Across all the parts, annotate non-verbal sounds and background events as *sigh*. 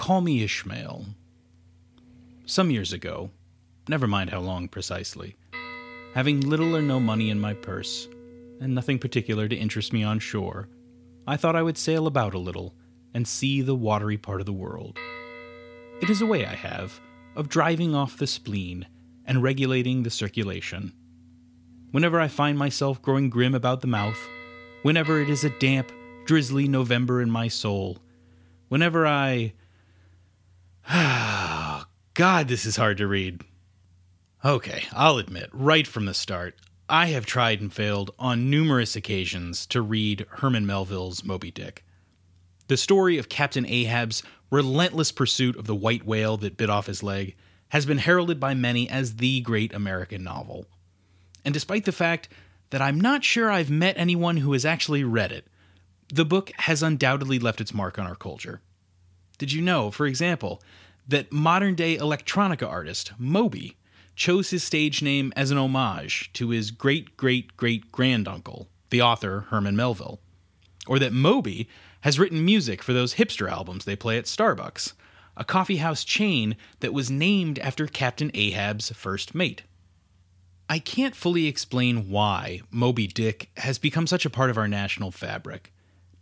call me Ishmael. Some years ago, never mind how long precisely, having little or no money in my purse, and nothing particular to interest me on shore, I thought I would sail about a little and see the watery part of the world. It is a way I have of driving off the spleen and regulating the circulation. Whenever I find myself growing grim about the mouth, whenever it is a damp, drizzly November in my soul, whenever I. *sighs* God, this is hard to read. Okay, I'll admit, right from the start, I have tried and failed on numerous occasions to read Herman Melville's Moby Dick. The story of Captain Ahab's relentless pursuit of the white whale that bit off his leg has been heralded by many as the great American novel. And despite the fact that I'm not sure I've met anyone who has actually read it, the book has undoubtedly left its mark on our culture. Did you know, for example, that modern day electronica artist Moby chose his stage name as an homage to his great great great granduncle, the author Herman Melville? Or that Moby has written music for those hipster albums they play at Starbucks, a coffeehouse chain that was named after Captain Ahab's first mate. I can't fully explain why Moby Dick has become such a part of our national fabric,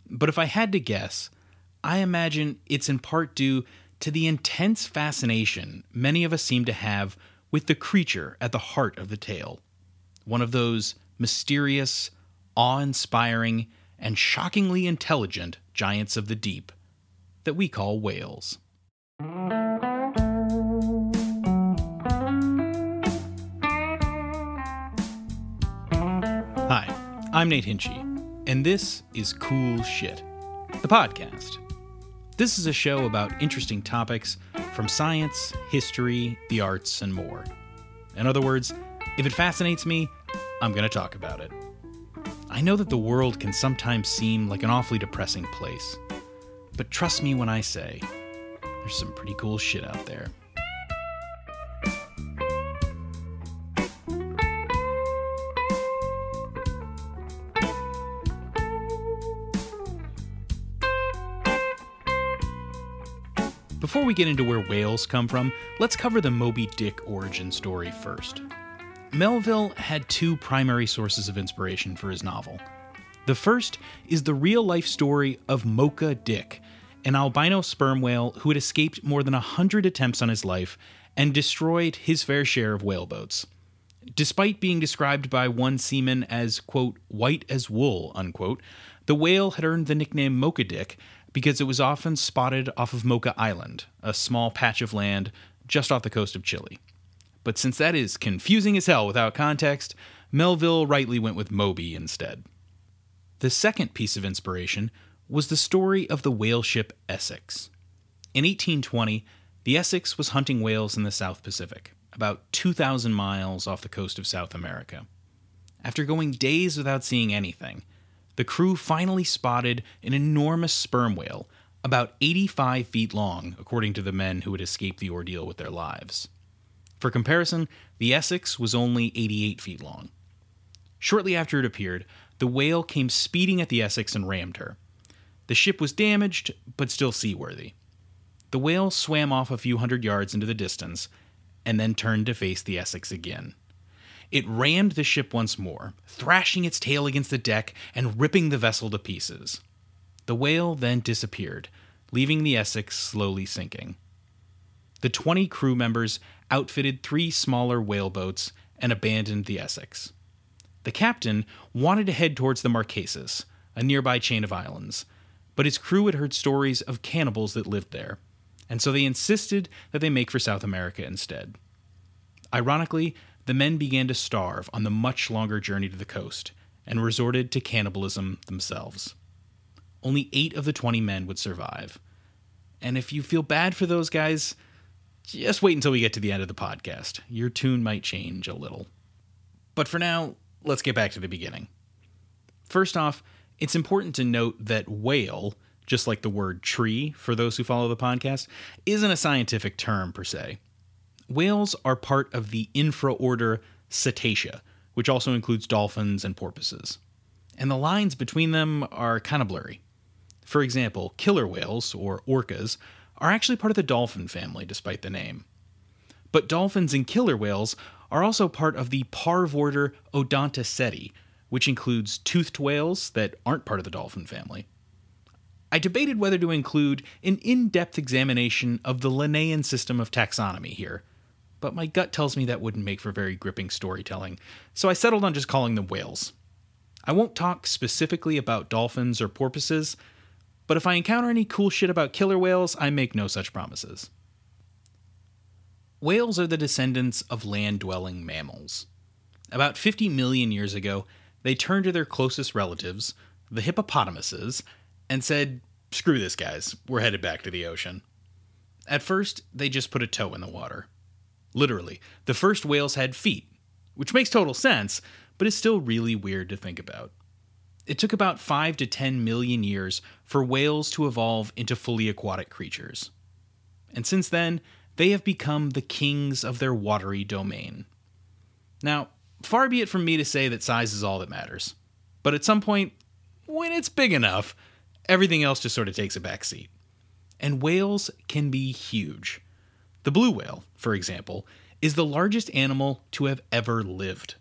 but if I had to guess, I imagine it's in part due to the intense fascination many of us seem to have with the creature at the heart of the tale. One of those mysterious, awe inspiring, and shockingly intelligent giants of the deep that we call whales. Hi, I'm Nate Hinchy, and this is Cool Shit, the podcast. This is a show about interesting topics from science, history, the arts, and more. In other words, if it fascinates me, I'm going to talk about it. I know that the world can sometimes seem like an awfully depressing place, but trust me when I say, there's some pretty cool shit out there. Before we get into where whales come from, let's cover the Moby Dick origin story first. Melville had two primary sources of inspiration for his novel. The first is the real life story of Mocha Dick, an albino sperm whale who had escaped more than a hundred attempts on his life and destroyed his fair share of whaleboats. Despite being described by one seaman as, quote, white as wool, unquote, the whale had earned the nickname Mocha Dick because it was often spotted off of Mocha Island, a small patch of land just off the coast of Chile. But since that is confusing as hell without context, Melville rightly went with Moby instead. The second piece of inspiration was the story of the whale ship Essex. In 1820, the Essex was hunting whales in the South Pacific, about 2,000 miles off the coast of South America. After going days without seeing anything, the crew finally spotted an enormous sperm whale, about 85 feet long, according to the men who had escaped the ordeal with their lives. For comparison, the Essex was only 88 feet long. Shortly after it appeared, the whale came speeding at the Essex and rammed her. The ship was damaged, but still seaworthy. The whale swam off a few hundred yards into the distance and then turned to face the Essex again. It rammed the ship once more, thrashing its tail against the deck and ripping the vessel to pieces. The whale then disappeared, leaving the Essex slowly sinking. The 20 crew members outfitted three smaller whaleboats and abandoned the Essex. The captain wanted to head towards the Marquesas, a nearby chain of islands, but his crew had heard stories of cannibals that lived there, and so they insisted that they make for South America instead. Ironically, the men began to starve on the much longer journey to the coast and resorted to cannibalism themselves. Only eight of the 20 men would survive. And if you feel bad for those guys, just wait until we get to the end of the podcast. Your tune might change a little. But for now, let's get back to the beginning. First off, it's important to note that whale, just like the word tree for those who follow the podcast, isn't a scientific term per se. Whales are part of the infraorder Cetacea, which also includes dolphins and porpoises. And the lines between them are kind of blurry. For example, killer whales, or orcas, are actually part of the dolphin family, despite the name. But dolphins and killer whales are also part of the parvorder Odontoceti, which includes toothed whales that aren't part of the dolphin family. I debated whether to include an in depth examination of the Linnaean system of taxonomy here, but my gut tells me that wouldn't make for very gripping storytelling, so I settled on just calling them whales. I won't talk specifically about dolphins or porpoises, but if I encounter any cool shit about killer whales, I make no such promises. Whales are the descendants of land dwelling mammals. About 50 million years ago, they turned to their closest relatives, the hippopotamuses, and said, Screw this, guys, we're headed back to the ocean. At first, they just put a toe in the water. Literally, the first whales had feet, which makes total sense, but is still really weird to think about. It took about 5 to 10 million years for whales to evolve into fully aquatic creatures. And since then, they have become the kings of their watery domain. Now, far be it from me to say that size is all that matters, but at some point, when it's big enough, everything else just sort of takes a back seat. And whales can be huge. The blue whale, for example, is the largest animal to have ever lived.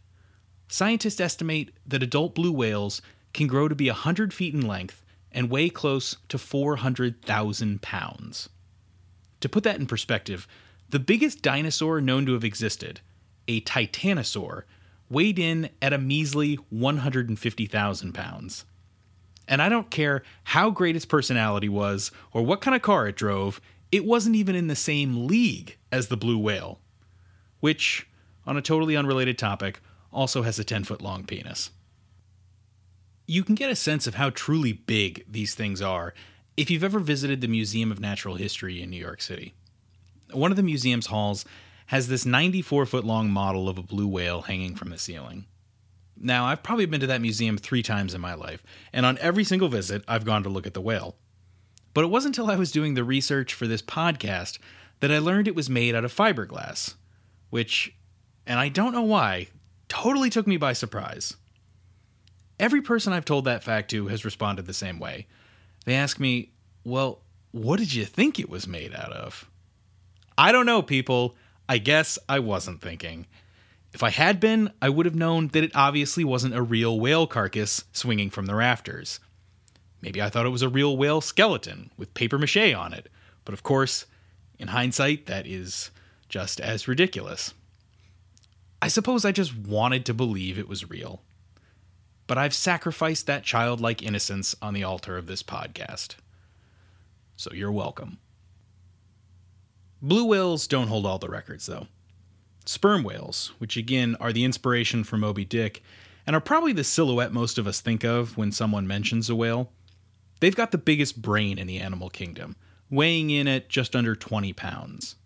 Scientists estimate that adult blue whales can grow to be 100 feet in length and weigh close to 400,000 pounds. To put that in perspective, the biggest dinosaur known to have existed, a titanosaur, weighed in at a measly 150,000 pounds. And I don't care how great its personality was or what kind of car it drove, it wasn't even in the same league as the blue whale, which, on a totally unrelated topic, also has a 10 foot long penis. You can get a sense of how truly big these things are if you've ever visited the Museum of Natural History in New York City, one of the museum's halls has this 94 foot long model of a blue whale hanging from the ceiling. Now, I've probably been to that museum three times in my life, and on every single visit, I've gone to look at the whale. But it wasn't until I was doing the research for this podcast that I learned it was made out of fiberglass, which, and I don't know why, totally took me by surprise. Every person I've told that fact to has responded the same way. They ask me, Well, what did you think it was made out of? I don't know, people. I guess I wasn't thinking. If I had been, I would have known that it obviously wasn't a real whale carcass swinging from the rafters. Maybe I thought it was a real whale skeleton with paper mache on it, but of course, in hindsight, that is just as ridiculous. I suppose I just wanted to believe it was real but I've sacrificed that childlike innocence on the altar of this podcast. So you're welcome. Blue whales don't hold all the records, though. Sperm whales, which again are the inspiration for Moby Dick, and are probably the silhouette most of us think of when someone mentions a whale, they've got the biggest brain in the animal kingdom, weighing in at just under 20 pounds.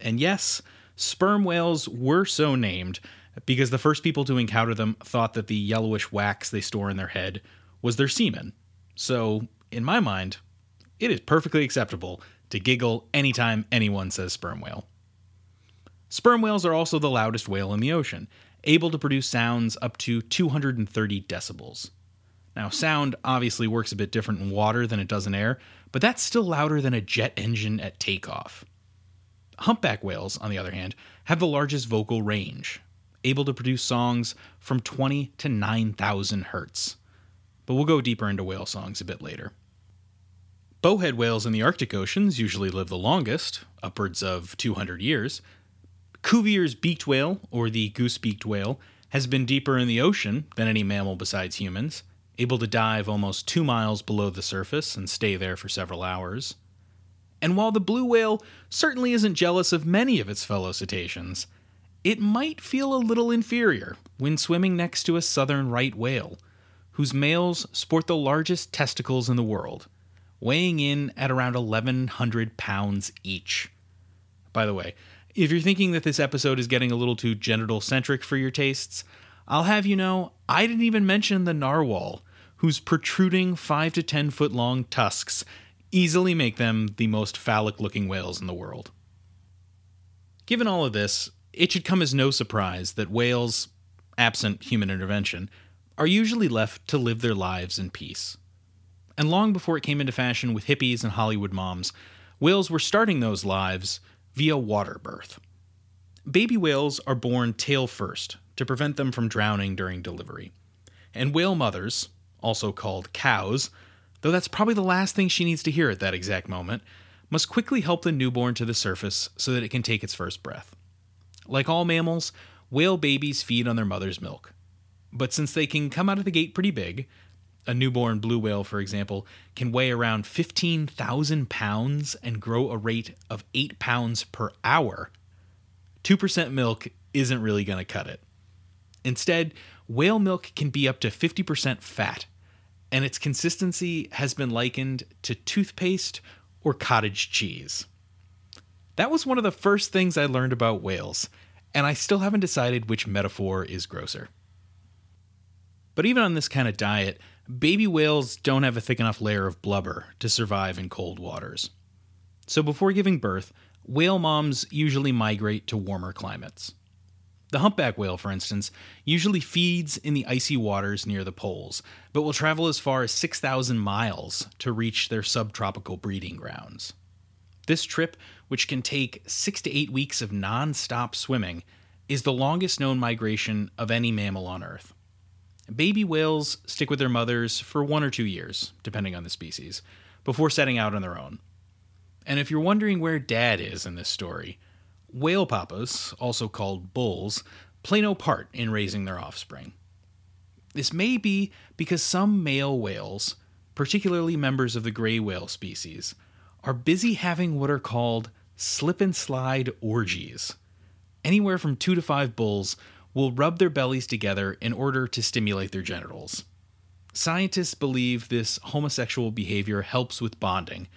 And yes, sperm whales were so named because the first people to encounter them thought that the yellowish wax they store in their head was their semen. So, in my mind, it is perfectly acceptable to giggle anytime anyone says sperm whale. Sperm whales are also the loudest whale in the ocean, able to produce sounds up to 230 decibels. Now, sound obviously works a bit different in water than it does in air, but that's still louder than a jet engine at takeoff. Humpback whales, on the other hand, have the largest vocal range, able to produce songs from 20 to 9,000 hertz. But we'll go deeper into whale songs a bit later. Bowhead whales in the Arctic oceans usually live the longest, upwards of 200 years. Cuvier's beaked whale, or the goose beaked whale, has been deeper in the ocean than any mammal besides humans, able to dive almost two miles below the surface and stay there for several hours. And while the blue whale certainly isn't jealous of many of its fellow cetaceans, it might feel a little inferior when swimming next to a southern right whale, whose males sport the largest testicles in the world, weighing in at around 1,100 pounds each. By the way, if you're thinking that this episode is getting a little too genital centric for your tastes, I'll have you know I didn't even mention the narwhal, whose protruding 5 to 10 foot long tusks easily make them the most phallic looking whales in the world. Given all of this, it should come as no surprise that whales, absent human intervention, are usually left to live their lives in peace. And long before it came into fashion with hippies and Hollywood moms, Whales were starting those lives via water birth. Baby whales are born tail first to prevent them from drowning during delivery. And whale mothers, also called cows, though that's probably the last thing she needs to hear at that exact moment, must quickly help the newborn to the surface so that it can take its first breath. Like all mammals, whale babies feed on their mother's milk. But since they can come out of the gate pretty big, a newborn blue whale, for example, can weigh around 15,000 pounds and grow a rate of 8 pounds per hour. 2% milk isn't really going to cut it. Instead, whale milk can be up to 50% fat, and its consistency has been likened to toothpaste or cottage cheese. That was one of the first things I learned about whales, and I still haven't decided which metaphor is grosser. But even on this kind of diet, baby whales don't have a thick enough layer of blubber to survive in cold waters. So before giving birth, whale moms usually migrate to warmer climates. The humpback whale, for instance, usually feeds in the icy waters near the poles, but will travel as far as 6,000 miles to reach their subtropical breeding grounds. This trip, which can take six to eight weeks of non stop swimming, is the longest known migration of any mammal on Earth. Baby whales stick with their mothers for one or two years, depending on the species, before setting out on their own. And if you're wondering where dad is in this story, Whale papas, also called bulls, play no part in raising their offspring. This may be because some male whales, particularly members of the gray whale species, are busy having what are called slip and slide orgies. Anywhere from two to five bulls will rub their bellies together in order to stimulate their genitals. Scientists believe this homosexual behavior helps with bonding,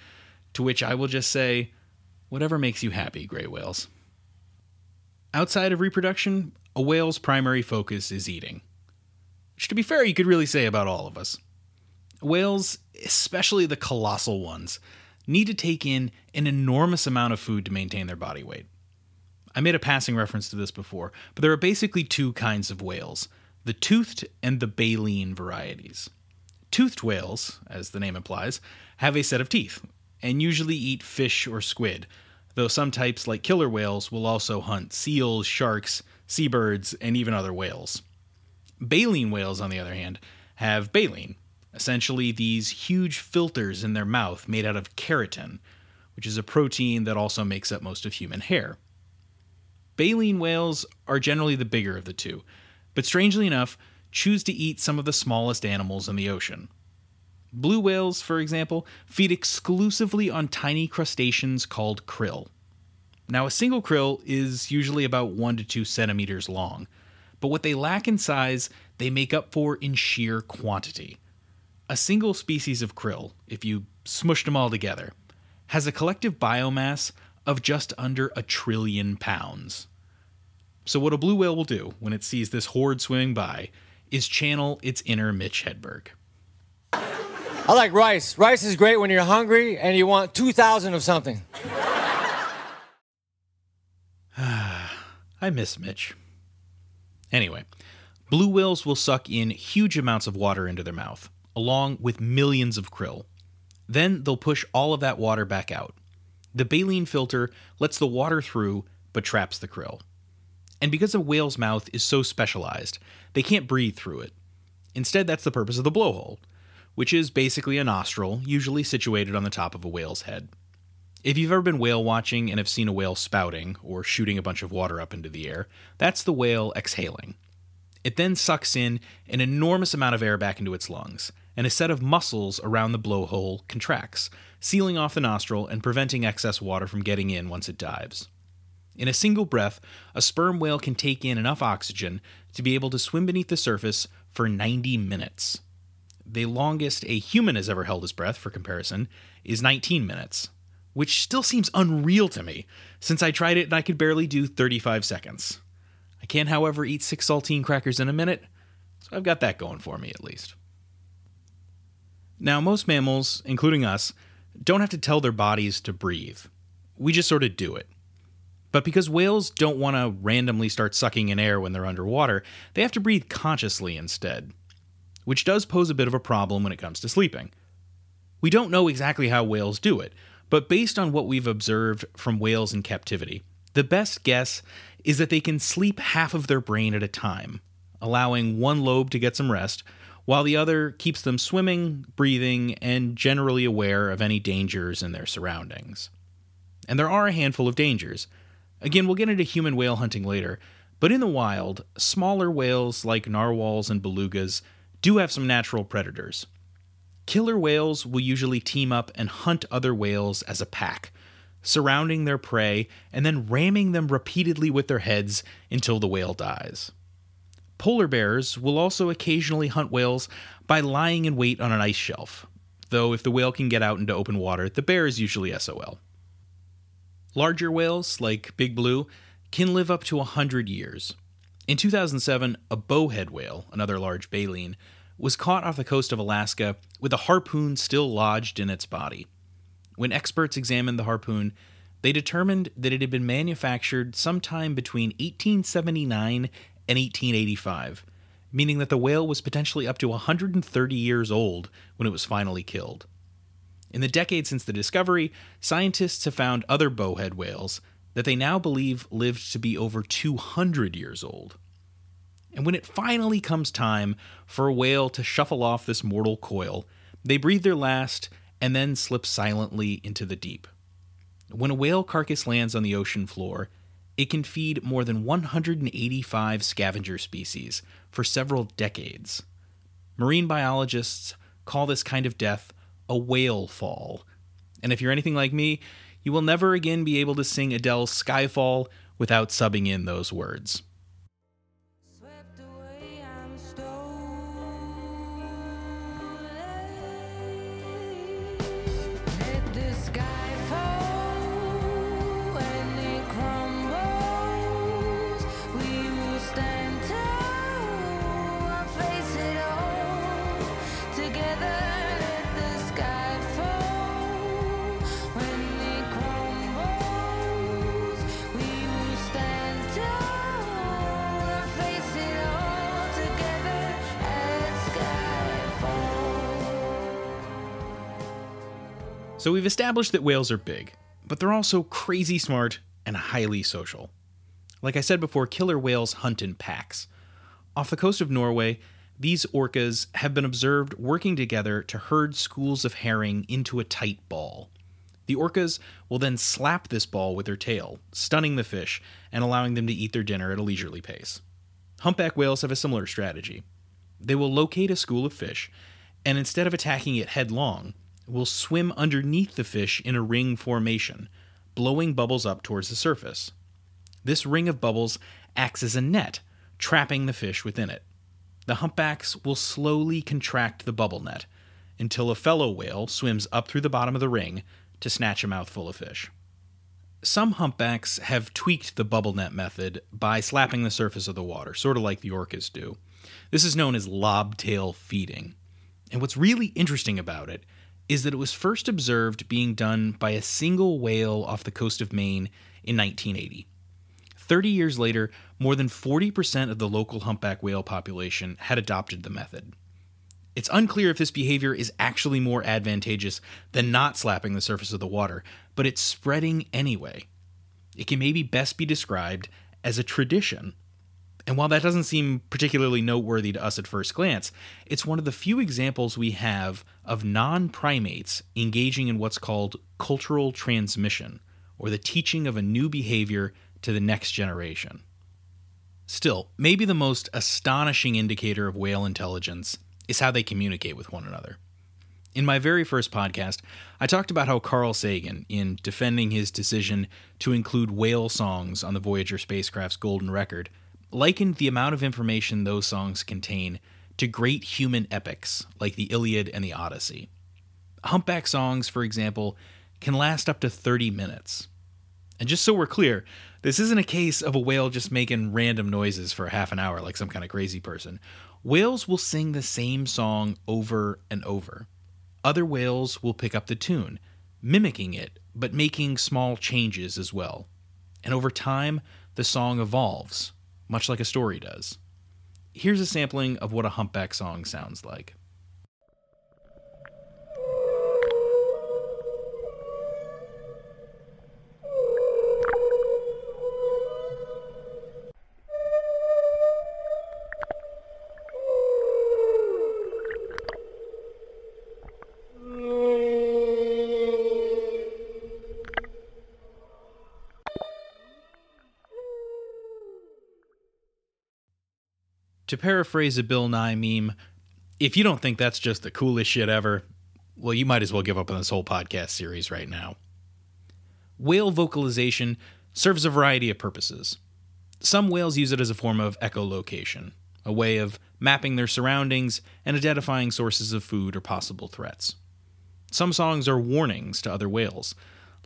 to which I will just say, whatever makes you happy, gray whales. Outside of reproduction, a whale's primary focus is eating. Which, to be fair, you could really say about all of us. Whales, especially the colossal ones, need to take in an enormous amount of food to maintain their body weight. I made a passing reference to this before, but there are basically two kinds of whales the toothed and the baleen varieties. Toothed whales, as the name implies, have a set of teeth and usually eat fish or squid, though some types, like killer whales, will also hunt seals, sharks, seabirds, and even other whales. Baleen whales, on the other hand, have baleen, essentially these huge filters in their mouth made out of keratin, which is a protein that also makes up most of human hair. Baleen whales are generally the bigger of the two, but strangely enough, choose to eat some of the smallest animals in the ocean. Blue whales, for example, feed exclusively on tiny crustaceans called krill. Now, a single krill is usually about 1 to 2 centimeters long, but what they lack in size, they make up for in sheer quantity. A single species of krill, if you smushed them all together, has a collective biomass of just under a trillion pounds. So, what a blue whale will do when it sees this horde swimming by is channel its inner Mitch Hedberg. I like rice. Rice is great when you're hungry and you want 2,000 of something. *sighs* I miss Mitch. Anyway, blue whales will suck in huge amounts of water into their mouth, along with millions of krill. Then they'll push all of that water back out. The baleen filter lets the water through but traps the krill. And because a whale's mouth is so specialized, they can't breathe through it. Instead, that's the purpose of the blowhole which is basically a nostril, usually situated on the top of a whale's head. If you've ever been whale watching and have seen a whale spouting, or shooting a bunch of water up into the air, that's the whale exhaling. It then sucks in an enormous amount of air back into its lungs, and a set of muscles around the blowhole contracts, sealing off the nostril and preventing excess water from getting in once it dives. In a single breath, a sperm whale can take in enough oxygen to be able to swim beneath the surface for 90 minutes. The longest a human has ever held his breath, for comparison, is 19 minutes, which still seems unreal to me, since I tried it and I could barely do 35 seconds. I can, however, eat six saltine crackers in a minute, so I've got that going for me at least. Now, most mammals, including us, don't have to tell their bodies to breathe. We just sort of do it. But because whales don't want to randomly start sucking in air when they're underwater, they have to breathe consciously instead which does pose a bit of a problem when it comes to sleeping. We don't know exactly how whales do it, but based on what we've observed from whales in captivity, the best guess is that they can sleep half of their brain at a time, allowing one lobe to get some rest, while the other keeps them swimming, breathing, and generally aware of any dangers in their surroundings. And there are a handful of dangers. Again, we'll get into human whale hunting later, but in the wild, smaller whales like narwhals and belugas do have some natural predators. Killer whales will usually team up and hunt other whales as a pack, surrounding their prey and then ramming them repeatedly with their heads until the whale dies. Polar bears will also occasionally hunt whales by lying in wait on an ice shelf, though if the whale can get out into open water, the bear is usually SOL. Larger whales, like Big Blue, can live up to 100 years. In 2007, a bowhead whale, another large baleen, was caught off the coast of Alaska with a harpoon still lodged in its body. When experts examined the harpoon, they determined that it had been manufactured sometime between 1879 and 1885, meaning that the whale was potentially up to 130 years old when it was finally killed. In the decades since the discovery, scientists have found other bowhead whales that they now believe lived to be over 200 years old. And when it finally comes time for a whale to shuffle off this mortal coil, they breathe their last and then slip silently into the deep. When a whale carcass lands on the ocean floor, it can feed more than 185 scavenger species for several decades. Marine biologists call this kind of death a whale fall. And if you're anything like me, you will never again be able to sing Adele's Skyfall without subbing in those words. So we've established that whales are big, but they're also crazy smart and highly social. Like I said before, killer whales hunt in packs. Off the coast of Norway, these orcas have been observed working together to herd schools of herring into a tight ball. The orcas will then slap this ball with their tail, stunning the fish and allowing them to eat their dinner at a leisurely pace. Humpback whales have a similar strategy. They will locate a school of fish, and instead of attacking it headlong, will swim underneath the fish in a ring formation, blowing bubbles up towards the surface. This ring of bubbles acts as a net, trapping the fish within it. The humpbacks will slowly contract the bubble net until a fellow whale swims up through the bottom of the ring to snatch a mouthful of fish. Some humpbacks have tweaked the bubble net method by slapping the surface of the water, sort of like the orcas do. This is known as lobtail feeding. And what's really interesting about it is that it was first observed being done by a single whale off the coast of Maine in 1980. 30 years later, more than 40% of the local humpback whale population had adopted the method. It's unclear if this behavior is actually more advantageous than not slapping the surface of the water, but it's spreading anyway. It can maybe best be described as a tradition and while that doesn't seem particularly noteworthy to us at first glance, it's one of the few examples we have of non primates engaging in what's called cultural transmission, or the teaching of a new behavior to the next generation. Still, maybe the most astonishing indicator of whale intelligence is how they communicate with one another. In my very first podcast, I talked about how Carl Sagan, in defending his decision to include whale songs on the Voyager spacecraft's golden record, likened the amount of information those songs contain to great human epics like the Iliad and the Odyssey. Humpback songs, for example, can last up to 30 minutes. And just so we're clear, this isn't a case of a whale just making random noises for half an hour like some kind of crazy person. Whales will sing the same song over and over. Other whales will pick up the tune, mimicking it, but making small changes as well. And over time, the song evolves, much like a story does. Here's a sampling of what a humpback song sounds like. To paraphrase a Bill Nye meme, if you don't think that's just the coolest shit ever, well, you might as well give up on this whole podcast series right now. Whale vocalization serves a variety of purposes. Some whales use it as a form of echolocation, a way of mapping their surroundings and identifying sources of food or possible threats. Some songs are warnings to other whales,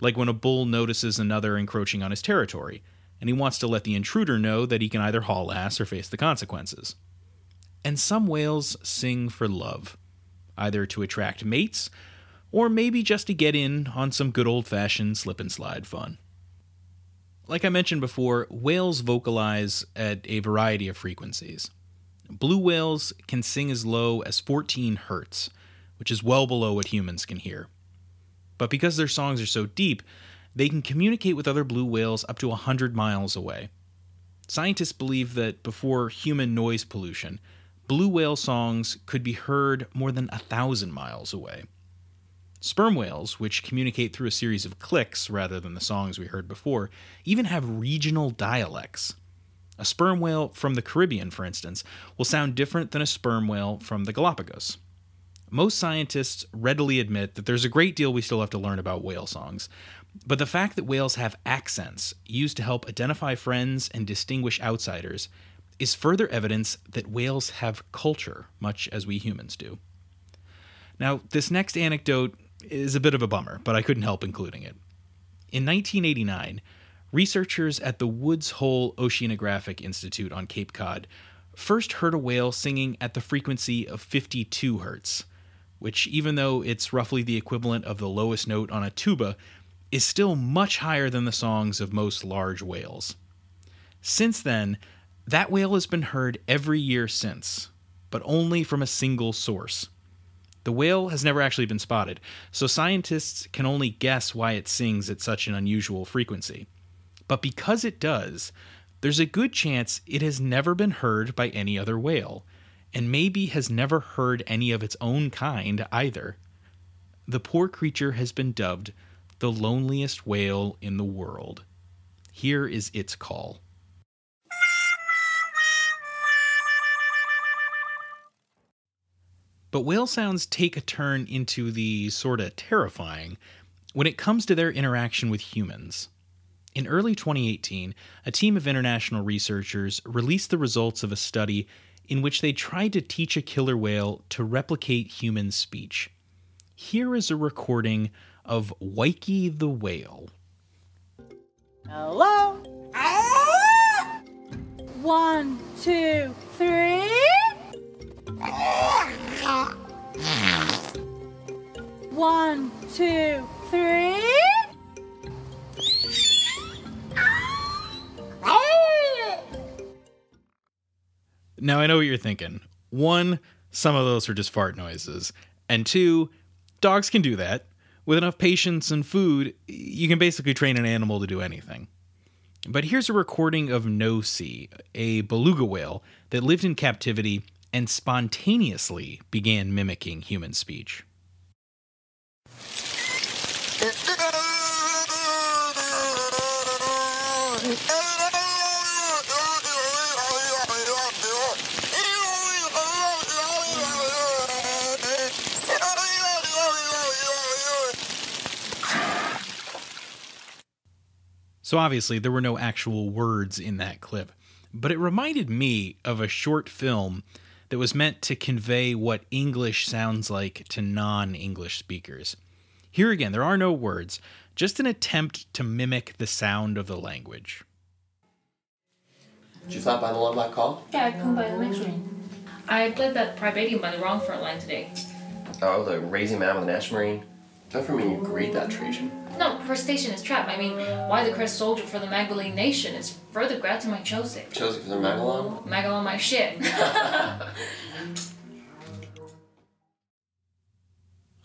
like when a bull notices another encroaching on his territory, and he wants to let the intruder know that he can either haul ass or face the consequences. And some whales sing for love, either to attract mates or maybe just to get in on some good old fashioned slip and slide fun. Like I mentioned before, whales vocalize at a variety of frequencies. Blue whales can sing as low as 14 hertz, which is well below what humans can hear. But because their songs are so deep, they can communicate with other blue whales up to 100 miles away. Scientists believe that before human noise pollution, blue whale songs could be heard more than a thousand miles away. Sperm whales, which communicate through a series of clicks rather than the songs we heard before, even have regional dialects. A sperm whale from the Caribbean, for instance, will sound different than a sperm whale from the Galapagos. Most scientists readily admit that there's a great deal we still have to learn about whale songs, but the fact that whales have accents used to help identify friends and distinguish outsiders is further evidence that whales have culture, much as we humans do. Now, this next anecdote is a bit of a bummer, but I couldn't help including it. In 1989, researchers at the Woods Hole Oceanographic Institute on Cape Cod first heard a whale singing at the frequency of 52 hertz, which, even though it's roughly the equivalent of the lowest note on a tuba, is still much higher than the songs of most large whales. Since then, that whale has been heard every year since, but only from a single source the whale has never actually been spotted, so scientists can only guess why it sings at such an unusual frequency. But because it does, there's a good chance it has never been heard by any other whale, and maybe has never heard any of its own kind either. The poor creature has been dubbed the loneliest whale in the world. Here is its call. But whale sounds take a turn into the sort of terrifying when it comes to their interaction with humans. In early 2018, a team of international researchers released the results of a study in which they tried to teach a killer whale to replicate human speech. Here is a recording of Wikie the whale. Hello? One, two, three. One, two, three. Now, I know what you're thinking. One, some of those are just fart noises. And two, dogs can do that. With enough patience and food, you can basically train an animal to do anything. But here's a recording of Nosy, a beluga whale that lived in captivity and spontaneously began mimicking human speech. *laughs* So obviously, there were no actual words in that clip, but it reminded me of a short film that was meant to convey what English sounds like to non English speakers. Here again, there are no words, just an attempt to mimic the sound of the language. Did you fly by the one black call? Yeah, I come by the next one. I played that Privatium by the wrong front line today. Oh, the raising man with the National Marine? Don't for me you agreed that Trajan. No, her station is trapped. I mean, why the crest soldier for the Magdalene nation is further grat to my Joseph. Joseph for the Magalon? Magalon my shit. *laughs*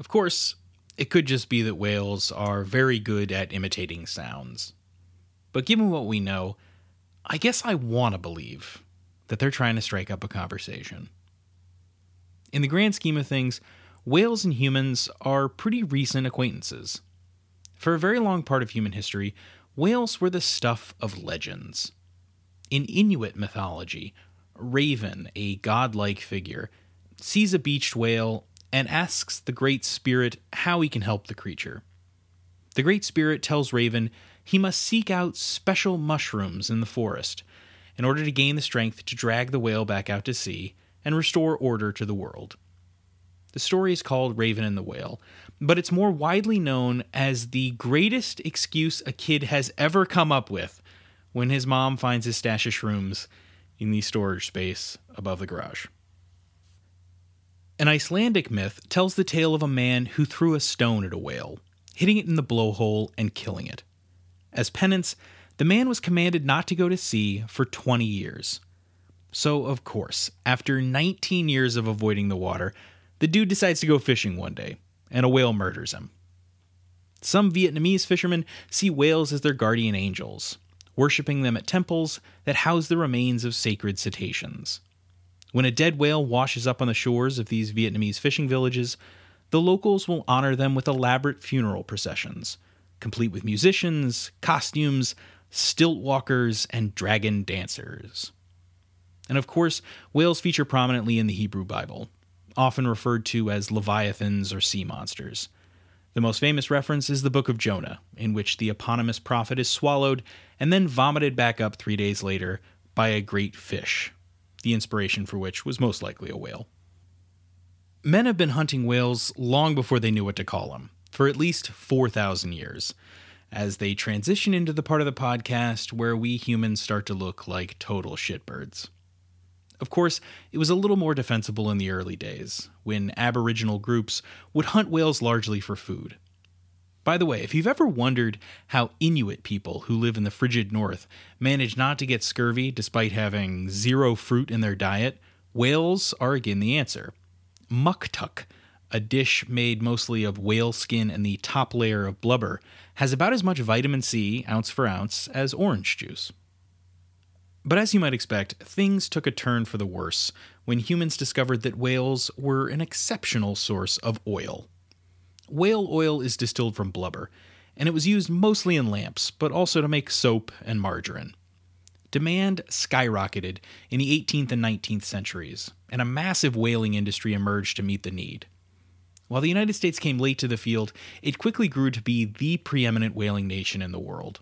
Of course, it could just be that whales are very good at imitating sounds. But given what we know, I guess I want to believe that they're trying to strike up a conversation. In the grand scheme of things, whales and humans are pretty recent acquaintances. For a very long part of human history, whales were the stuff of legends. In Inuit mythology, Raven, a godlike figure, sees a beached whale and asks the Great Spirit how he can help the creature. The Great Spirit tells Raven he must seek out special mushrooms in the forest in order to gain the strength to drag the whale back out to sea and restore order to the world. The story is called Raven and the Whale, but it's more widely known as the greatest excuse a kid has ever come up with when his mom finds his stash of shrooms in the storage space above the garage. An Icelandic myth tells the tale of a man who threw a stone at a whale, hitting it in the blowhole and killing it. As penance, the man was commanded not to go to sea for 20 years. So, of course, after 19 years of avoiding the water, the dude decides to go fishing one day, and a whale murders him. Some Vietnamese fishermen see whales as their guardian angels, worshipping them at temples that house the remains of sacred cetaceans. When a dead whale washes up on the shores of these Vietnamese fishing villages, the locals will honor them with elaborate funeral processions, complete with musicians, costumes, stilt walkers, and dragon dancers. And of course, whales feature prominently in the Hebrew Bible, often referred to as leviathans or sea monsters. The most famous reference is the Book of Jonah, in which the eponymous prophet is swallowed and then vomited back up three days later by a great fish, the inspiration for which was most likely a whale. Men have been hunting whales long before they knew what to call them, for at least 4,000 years, as they transition into the part of the podcast where we humans start to look like total shitbirds. Of course, it was a little more defensible in the early days, when Aboriginal groups would hunt whales largely for food. By the way, if you've ever wondered how Inuit people who live in the frigid north manage not to get scurvy despite having zero fruit in their diet, whales are again the answer. Muktuk, a dish made mostly of whale skin and the top layer of blubber, has about as much vitamin C, ounce for ounce, as orange juice. But as you might expect, things took a turn for the worse when humans discovered that whales were an exceptional source of oil. Whale oil is distilled from blubber, and it was used mostly in lamps, but also to make soap and margarine. Demand skyrocketed in the 18th and 19th centuries, and a massive whaling industry emerged to meet the need. While the United States came late to the field, it quickly grew to be the preeminent whaling nation in the world.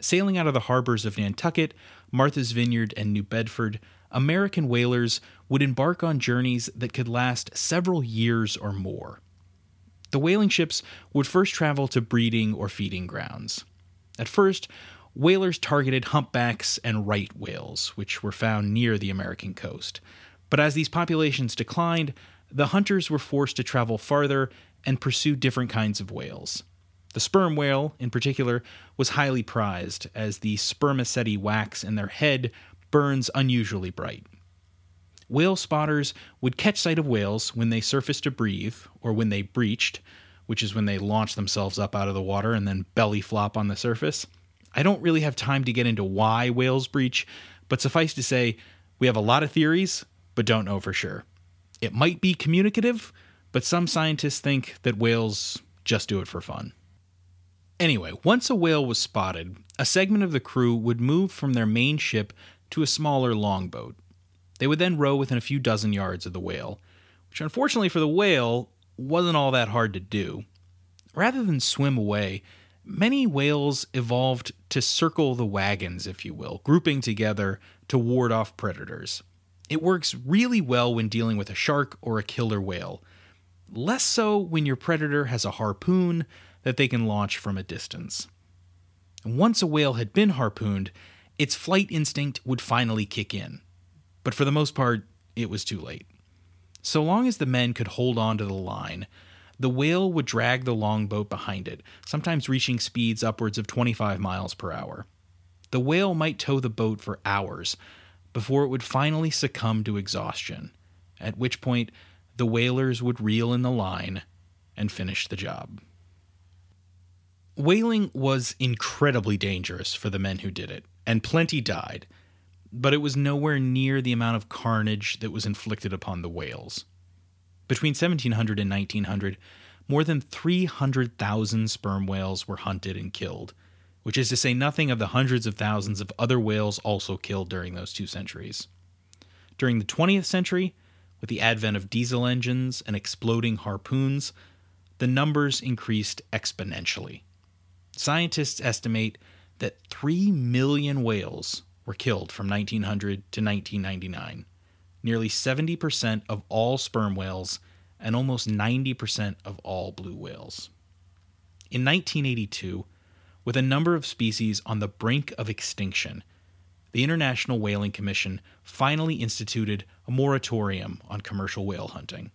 Sailing out of the harbors of Nantucket, Martha's Vineyard, and New Bedford, American whalers would embark on journeys that could last several years or more. The whaling ships would first travel to breeding or feeding grounds. At first, whalers targeted humpbacks and right whales, which were found near the American coast. But as these populations declined, the hunters were forced to travel farther and pursue different kinds of whales. The sperm whale, in particular, was highly prized, as the spermaceti wax in their head burns unusually bright. Whale spotters would catch sight of whales when they surfaced to breathe, or when they breached, which is when they launch themselves up out of the water and then belly flop on the surface. I don't really have time to get into why whales breach, but suffice to say, we have a lot of theories, but don't know for sure. It might be communicative, but some scientists think that whales just do it for fun. Anyway, once a whale was spotted, a segment of the crew would move from their main ship to a smaller longboat. They would then row within a few dozen yards of the whale, which unfortunately for the whale wasn't all that hard to do. Rather than swim away, many whales evolved to circle the wagons, if you will, grouping together to ward off predators. It works really well when dealing with a shark or a killer whale, less so when your predator has a harpoon that they can launch from a distance. Once a whale had been harpooned, its flight instinct would finally kick in. But for the most part, it was too late. So long as the men could hold on to the line, the whale would drag the longboat behind it, sometimes reaching speeds upwards of 25 miles per hour. The whale might tow the boat for hours before it would finally succumb to exhaustion, at which point the whalers would reel in the line and finish the job. Whaling was incredibly dangerous for the men who did it, and plenty died, but it was nowhere near the amount of carnage that was inflicted upon the whales. Between 1700 and 1900, more than 300,000 sperm whales were hunted and killed, which is to say nothing of the hundreds of thousands of other whales also killed during those two centuries. During the 20th century, with the advent of diesel engines and exploding harpoons, the numbers increased exponentially. Scientists estimate that 3 million whales were killed from 1900 to 1999, nearly 70% of all sperm whales and almost 90% of all blue whales. In 1982, with a number of species on the brink of extinction, the International Whaling Commission finally instituted a moratorium on commercial whale hunting.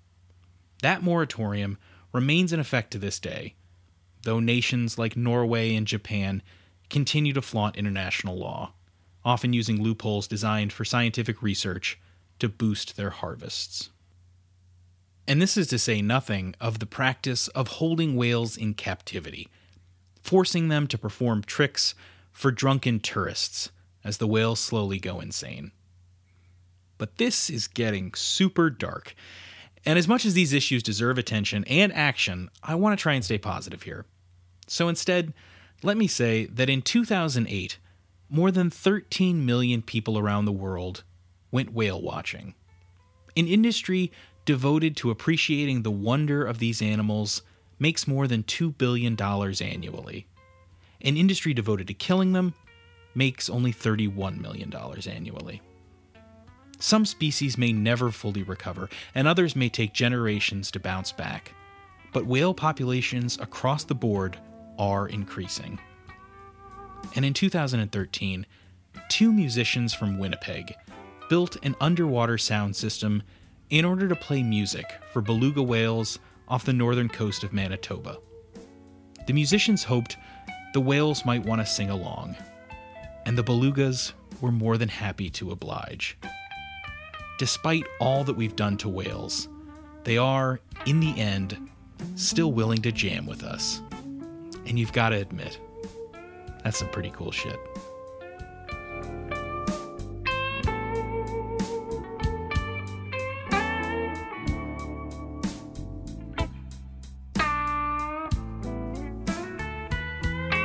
That moratorium remains in effect to this day, though nations like Norway and Japan continue to flaunt international law, often using loopholes designed for scientific research to boost their harvests. And this is to say nothing of the practice of holding whales in captivity, forcing them to perform tricks for drunken tourists as the whales slowly go insane. But this is getting super dark. And as much as these issues deserve attention and action, I want to try and stay positive here. So instead, let me say that in 2008, more than 13 million people around the world went whale watching. An industry devoted to appreciating the wonder of these animals makes more than $2 billion annually. An industry devoted to killing them makes only $31 million annually. Some species may never fully recover, and others may take generations to bounce back. But whale populations across the board are increasing. And in 2013, two musicians from Winnipeg built an underwater sound system in order to play music for beluga whales off the northern coast of Manitoba. The musicians hoped the whales might want to sing along, and the belugas were more than happy to oblige. Despite all that we've done to whales, they are, in the end, still willing to jam with us. And you've got to admit, that's some pretty cool shit.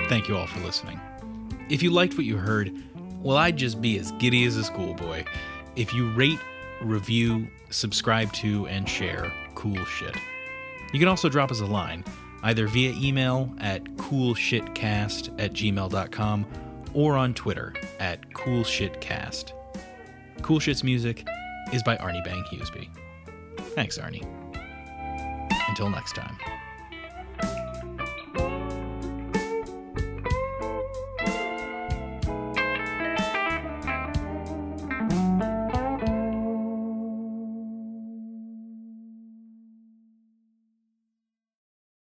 Thank you all for listening. If you liked what you heard, well, I'd just be as giddy as a schoolboy if you rate, review, subscribe to, and share cool shit. You can also drop us a line, either via email at coolshitcast at gmail.com or on Twitter at coolshitcast. Cool Shit's music is by Arnie Bang Huseby. Thanks, Arnie. Until next time.